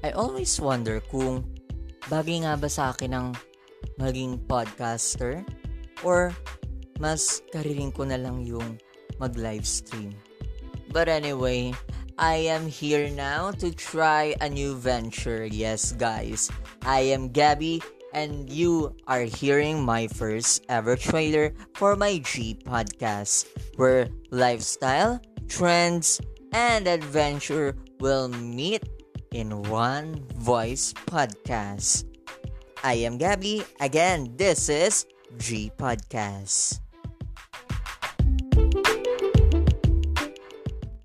I always wonder kung bagay nga ba sa akin ang maging podcaster or mas kariling ko na lang yung mag-live stream. But anyway, I am here now to try a new venture. Yes, guys. I am Gabby and you are hearing my first ever trailer for my G podcast where lifestyle, trends, and adventure will meet in one voice podcast. I am Gabby. Again, this is G Podcast.